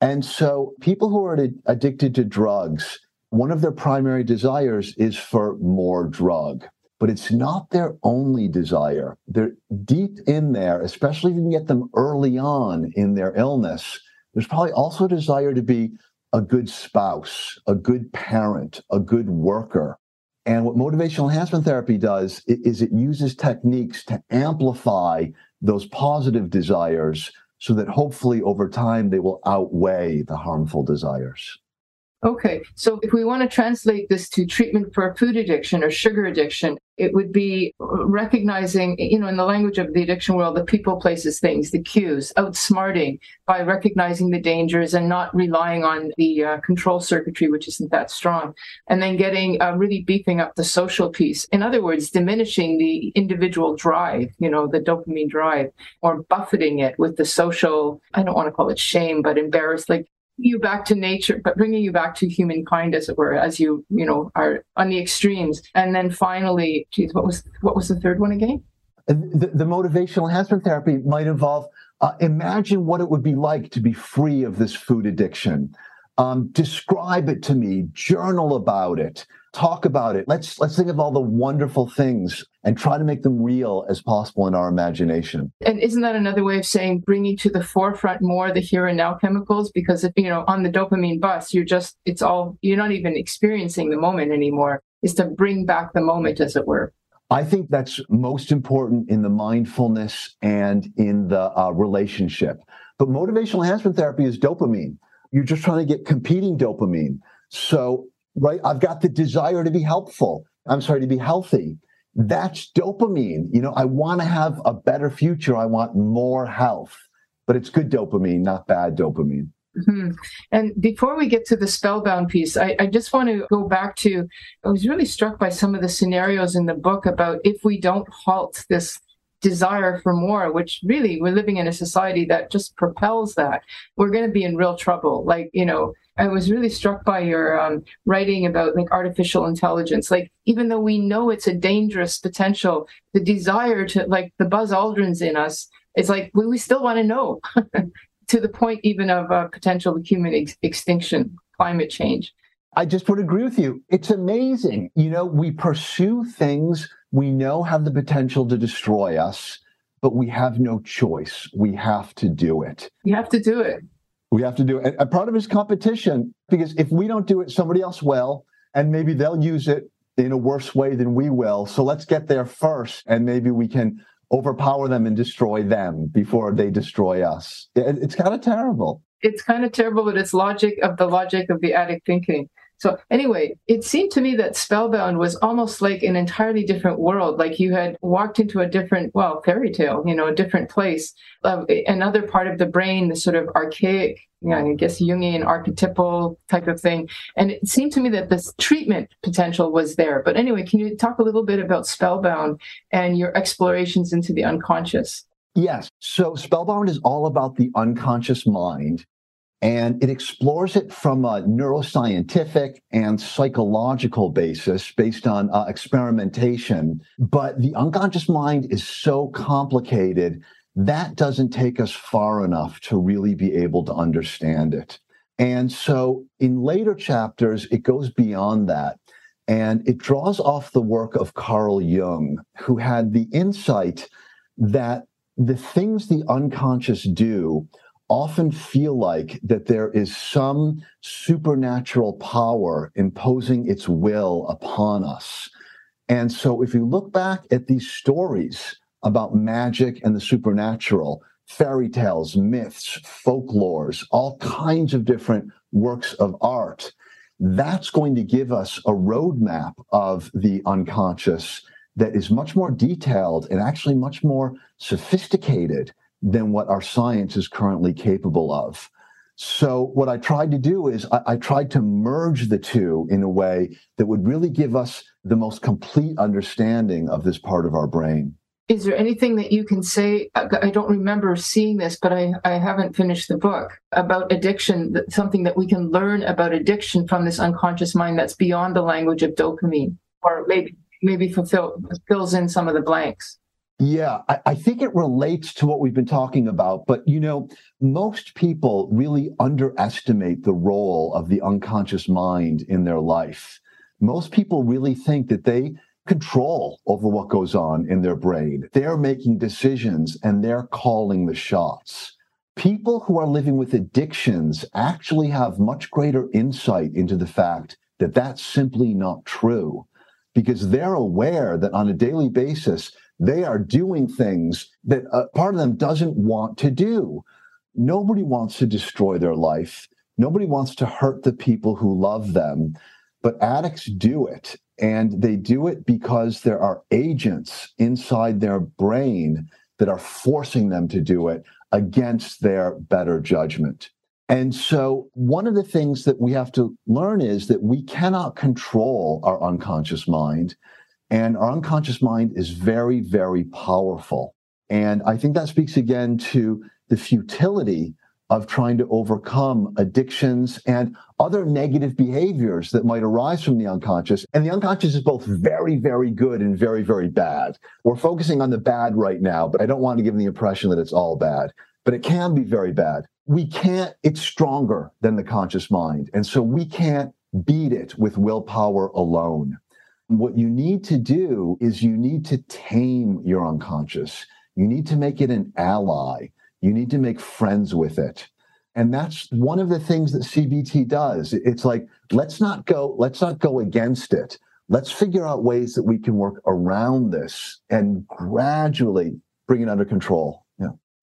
And so people who are addicted to drugs, one of their primary desires is for more drug. But it's not their only desire. They're deep in there, especially if you can get them early on in their illness. There's probably also a desire to be a good spouse, a good parent, a good worker, and what motivational enhancement therapy does is it uses techniques to amplify those positive desires so that hopefully over time they will outweigh the harmful desires. Okay, so if we want to translate this to treatment for food addiction or sugar addiction, it would be recognizing, you know, in the language of the addiction world, the people, places, things, the cues, outsmarting by recognizing the dangers and not relying on the uh, control circuitry, which isn't that strong, and then getting uh, really beefing up the social piece. In other words, diminishing the individual drive, you know, the dopamine drive, or buffeting it with the social, I don't want to call it shame, but embarrassed, like you back to nature, but bringing you back to humankind, as it were, as you you know are on the extremes. And then finally, geez, what was what was the third one again? The, the motivational enhancement therapy might involve uh, imagine what it would be like to be free of this food addiction. Um, describe it to me. Journal about it talk about it. Let's let's think of all the wonderful things and try to make them real as possible in our imagination. And isn't that another way of saying bringing to the forefront more the here and now chemicals? Because if, you know, on the dopamine bus, you're just it's all you're not even experiencing the moment anymore. Is to bring back the moment, as it were. I think that's most important in the mindfulness and in the uh, relationship. But motivational enhancement therapy is dopamine. You're just trying to get competing dopamine. So right? I've got the desire to be helpful. I'm sorry, to be healthy. That's dopamine. You know, I want to have a better future. I want more health, but it's good dopamine, not bad dopamine. Mm-hmm. And before we get to the spellbound piece, I, I, just want to go back to I was really struck by some of the scenarios in the book about if we don't halt this desire for more, which really we're living in a society that just propels that, we're going to be in real trouble. Like, you know, I was really struck by your um, writing about like artificial intelligence. Like, even though we know it's a dangerous potential, the desire to like the Buzz Aldrins in us, it's like we, we still want to know *laughs* to the point even of uh, potential human ex- extinction, climate change. I just would agree with you. It's amazing. You know, we pursue things we know have the potential to destroy us, but we have no choice. We have to do it. You have to do it. We have to do it. And part of it is competition because if we don't do it, somebody else will, and maybe they'll use it in a worse way than we will. So let's get there first, and maybe we can overpower them and destroy them before they destroy us. It's kind of terrible. It's kind of terrible, but it's logic of the logic of the addict thinking. So anyway, it seemed to me that Spellbound was almost like an entirely different world. Like you had walked into a different, well, fairy tale, you know, a different place, another part of the brain, the sort of archaic, you know, I guess Jungian archetypal type of thing. And it seemed to me that this treatment potential was there. But anyway, can you talk a little bit about Spellbound and your explorations into the unconscious? Yes. So Spellbound is all about the unconscious mind and it explores it from a neuroscientific and psychological basis based on uh, experimentation. But the unconscious mind is so complicated that doesn't take us far enough to really be able to understand it. And so in later chapters, it goes beyond that. And it draws off the work of Carl Jung, who had the insight that the things the unconscious do often feel like that there is some supernatural power imposing its will upon us. And so if you look back at these stories about magic and the supernatural, fairy tales, myths, folklores, all kinds of different works of art, that's going to give us a roadmap of the unconscious that is much more detailed and actually much more sophisticated than what our science is currently capable of. So, what I tried to do is I, I, tried to merge the two in a way that would really give us the most complete understanding of this part of our brain. Is there anything that you can say? I don't remember seeing this, but I, I haven't finished the book about addiction, something that we can learn about addiction from this unconscious mind that's beyond the language of dopamine, or maybe maybe fulfill, fills in some of the blanks. Yeah, I, I, think it relates to what we've been talking about. But, you know, most people really underestimate the role of the unconscious mind in their life. Most people really think that they control over what goes on in their brain. They're making decisions and they're calling the shots. People who are living with addictions actually have much greater insight into the fact that that's simply not true because they're aware that on a daily basis, they are doing things that a part of them doesn't want to do. Nobody wants to destroy their life. Nobody wants to hurt the people who love them. But addicts do it. And they do it because there are agents inside their brain that are forcing them to do it against their better judgment. And so, one of the things that we have to learn is that we cannot control our unconscious mind. And our unconscious mind is very, very powerful. And I think that speaks again to the futility of trying to overcome addictions and other negative behaviors that might arise from the unconscious. And the unconscious is both very, very good and very, very bad. We're focusing on the bad right now, but I don't want to give the impression that it's all bad, but it can be very bad. We can't, it's stronger than the conscious mind. And so we can't beat it with willpower alone. What you need to do is you need to tame your unconscious. You need to make it an ally. You need to make friends with it. And that's one of the things that CBT does. It's like, let's not go, let's not go against it. Let's figure out ways that we can work around this and gradually bring it under control.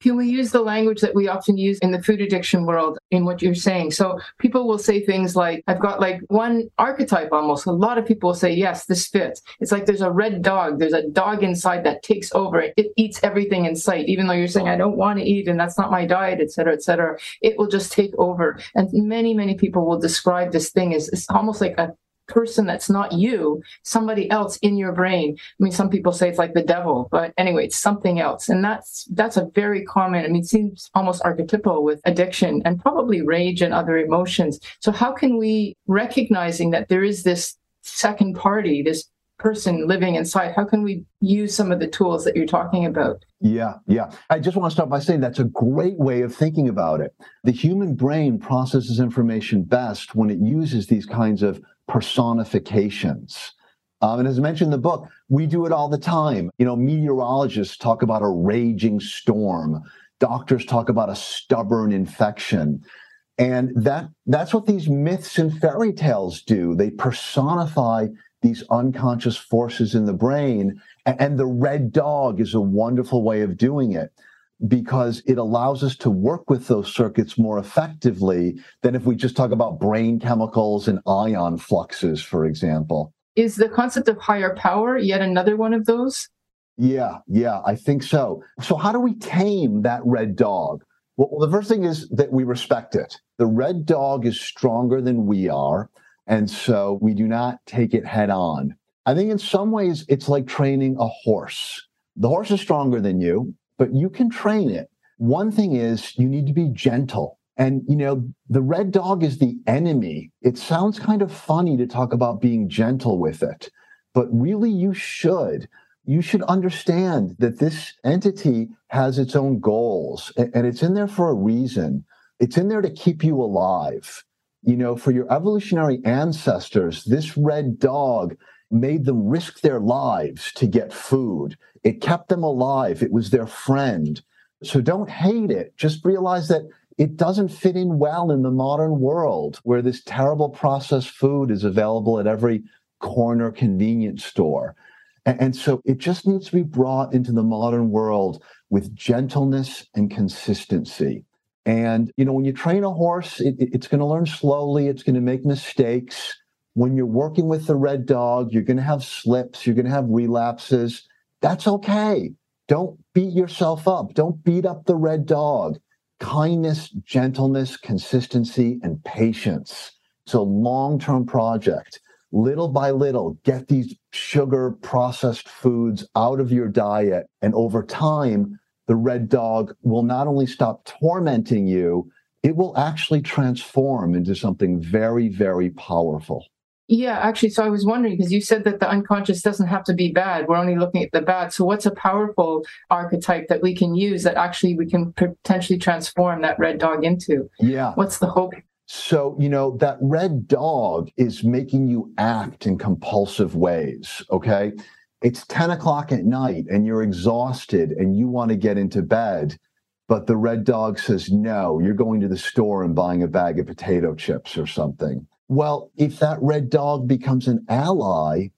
Can we use the language that we often use in the food addiction world in what you're saying? So people will say things like, I've got like one archetype almost. A lot of people will say, yes, this fits. It's like there's a red dog. There's a dog inside that takes over. It eats everything in sight, even though you're saying, I don't want to eat and that's not my diet, et cetera, et cetera. It will just take over. And many, many people will describe this thing as it's almost like a person that's not you, somebody else in your brain. I mean, some people say it's like the devil, but anyway, it's something else. And that's that's a very common, I mean, seems almost archetypal with addiction and probably rage and other emotions. So how can we recognizing that there is this second party, this person living inside, how can we use some of the tools that you're talking about? Yeah, yeah. I just want to start by saying that's a great way of thinking about it. The human brain processes information best when it uses these kinds of personifications. Um, and as I mentioned in the book, we do it all the time. You know, meteorologists talk about a raging storm. Doctors talk about a stubborn infection. And that that's what these myths and fairy tales do. They personify these unconscious forces in the brain. And the red dog is a wonderful way of doing it because it allows us to work with those circuits more effectively than if we just talk about brain chemicals and ion fluxes, for example. Is the concept of higher power yet another one of those? Yeah, yeah, I think so. So, how do we tame that red dog? Well, the first thing is that we respect it. The red dog is stronger than we are. And so we do not take it head on. I think in some ways it's like training a horse. The horse is stronger than you but you can train it. One thing is you need to be gentle. And, you know, the red dog is the enemy. It sounds kind of funny to talk about being gentle with it, but really you should. You should understand that this entity has its own goals and it's in there for a reason. It's in there to keep you alive. You know, for your evolutionary ancestors, this red dog made them risk their lives to get food. It kept them alive. It was their friend. So don't hate it. Just realize that it doesn't fit in well in the modern world where this terrible processed food is available at every corner convenience store. And, so it just needs to be brought into the modern world with gentleness and consistency. And, you know, when you train a horse, it, it's going to learn slowly, it's going to make mistakes when you're working with the red dog, you're going to have slips, you're going to have relapses. That's okay. Don't beat yourself up. Don't beat up the red dog. Kindness, gentleness, consistency, and patience. It's a long term project. Little by little, get these sugar processed foods out of your diet. And over time, the red dog will not only stop tormenting you, it will actually transform into something very, very powerful. Yeah, actually, so I was wondering because you said that the unconscious doesn't have to be bad. We're only looking at the bad. So, what's a powerful archetype that we can use that actually we can potentially transform that red dog into? Yeah. What's the hope? So, you know, that red dog is making you act in compulsive ways. Okay. It's 10 o'clock at night and you're exhausted and you want to get into bed. But the red dog says, no, you're going to the store and buying a bag of potato chips or something well, if that red dog becomes an ally,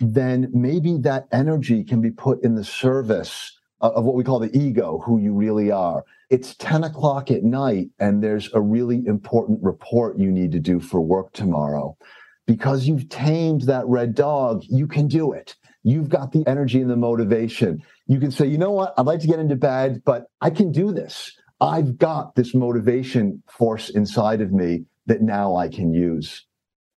then maybe that energy can be put in the service of what we call the ego, who you really are. It's 10 o'clock at night, and there's a really important report you need to do for work tomorrow. Because you've tamed that red dog, you can do it. You've got the energy and the motivation. You can say, you know what, I'd like to get into bed, but I can do this. I've got this motivation force inside of me that now I can use.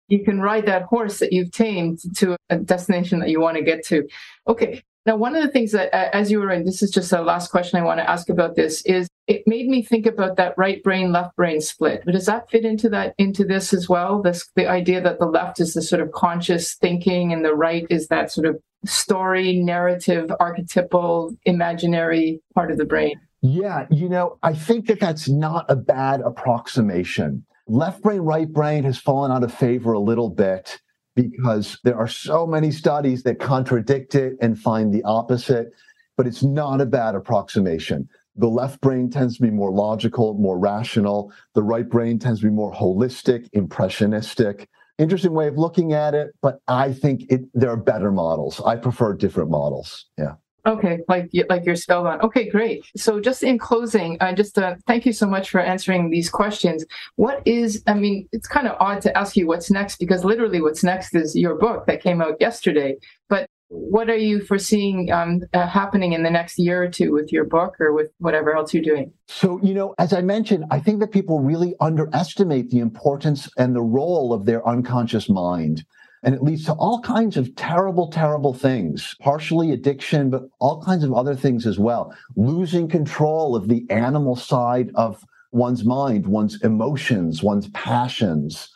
You can ride that horse that you've tamed to a destination that you want to get to. Okay. Now, one of the things that, as you were in, this is just a last question I want to ask about this is it made me think about that right brain, left brain split. But does that fit into that, into this as well? This, the idea that the left is the sort of conscious thinking and the right is that sort of story, narrative, archetypal, imaginary part of the brain. Yeah. You know, I think that that's not a bad approximation left brain, right brain has fallen out of favor a little bit because there are so many studies that contradict it and find the opposite, but it's not a bad approximation. The left brain tends to be more logical, more rational. The right brain tends to be more holistic, impressionistic. Interesting way of looking at it, but I think it, there are better models. I prefer different models. Yeah. Okay, like like you're spellbound. Okay, great. So just in closing, uh, just uh, thank you so much for answering these questions. What is? I mean, it's kind of odd to ask you what's next because literally, what's next is your book that came out yesterday. But what are you foreseeing um, uh, happening in the next year or two with your book or with whatever else you're doing? So, you know, as I mentioned, I think that people really underestimate the importance and the role of their unconscious mind And it leads to all kinds of terrible, terrible things, partially addiction, but all kinds of other things as well. Losing control of the animal side of one's mind, one's emotions, one's passions.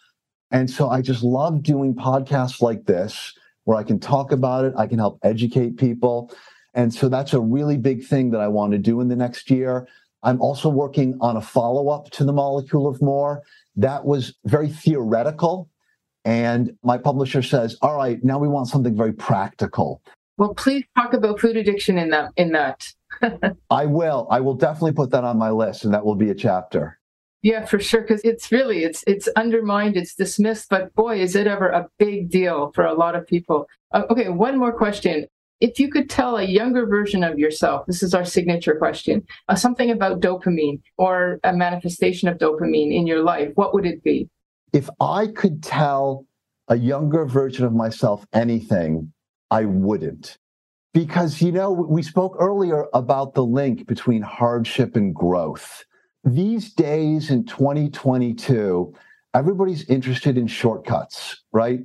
And so I just love doing podcasts like this where I can talk about it, I can help educate people. And so that's a really big thing that I want to do in the next year. I'm also working on a follow up to the molecule of more. That was very theoretical. And my publisher says, all right, now we want something very practical. Well, please talk about food addiction in that in that. *laughs* I will. I will definitely put that on my list and that will be a chapter. Yeah, for sure. Because it's really it's it's undermined, it's dismissed, but boy, is it ever a big deal for a lot of people. Uh, okay, one more question. If you could tell a younger version of yourself, this is our signature question, uh, something about dopamine or a manifestation of dopamine in your life, what would it be? If I could tell a younger version of myself anything, I wouldn't. Because, you know, we spoke earlier about the link between hardship and growth. These days in 2022, everybody's interested in shortcuts, right?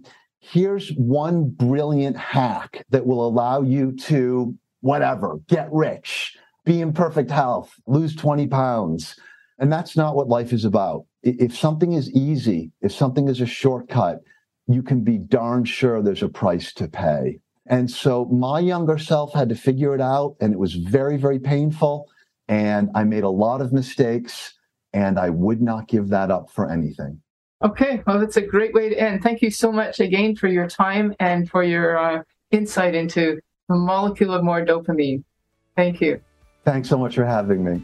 here's one brilliant hack that will allow you to, whatever, get rich, be in perfect health, lose 20 pounds. And that's not what life is about. If something is easy, if something is a shortcut, you can be darn sure there's a price to pay. And so my younger self had to figure it out, and it was very, very painful. And I made a lot of mistakes, and I would not give that up for anything. Okay, well, that's a great way to end. Thank you so much again for your time and for your uh, insight into the molecule of more dopamine. Thank you. Thanks so much for having me.